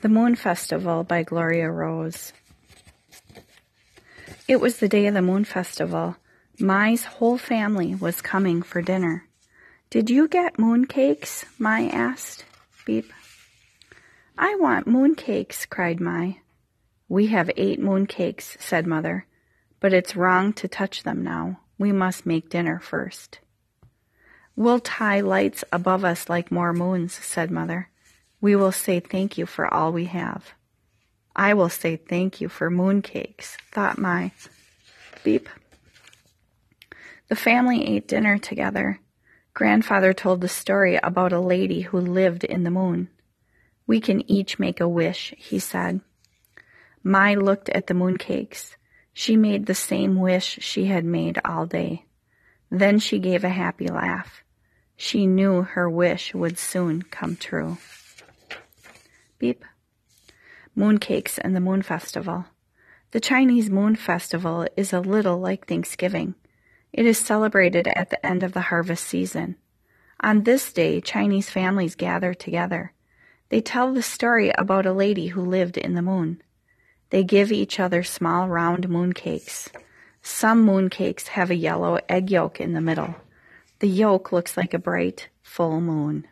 The Moon Festival by Gloria Rose. It was the day of the Moon Festival. Mai's whole family was coming for dinner. Did you get moon cakes? Mai asked. Beep. I want moon cakes, cried Mai. We have eight moon cakes, said Mother, but it's wrong to touch them now. We must make dinner first. We'll tie lights above us like more moons, said Mother. We will say thank you for all we have. I will say thank you for mooncakes, thought Mai Beep. The family ate dinner together. Grandfather told the story about a lady who lived in the moon. We can each make a wish, he said. Mai looked at the mooncakes. She made the same wish she had made all day. Then she gave a happy laugh. She knew her wish would soon come true. Beep. Mooncakes and the Moon Festival. The Chinese Moon Festival is a little like Thanksgiving. It is celebrated at the end of the harvest season. On this day, Chinese families gather together. They tell the story about a lady who lived in the moon. They give each other small round mooncakes. Some mooncakes have a yellow egg yolk in the middle. The yolk looks like a bright, full moon.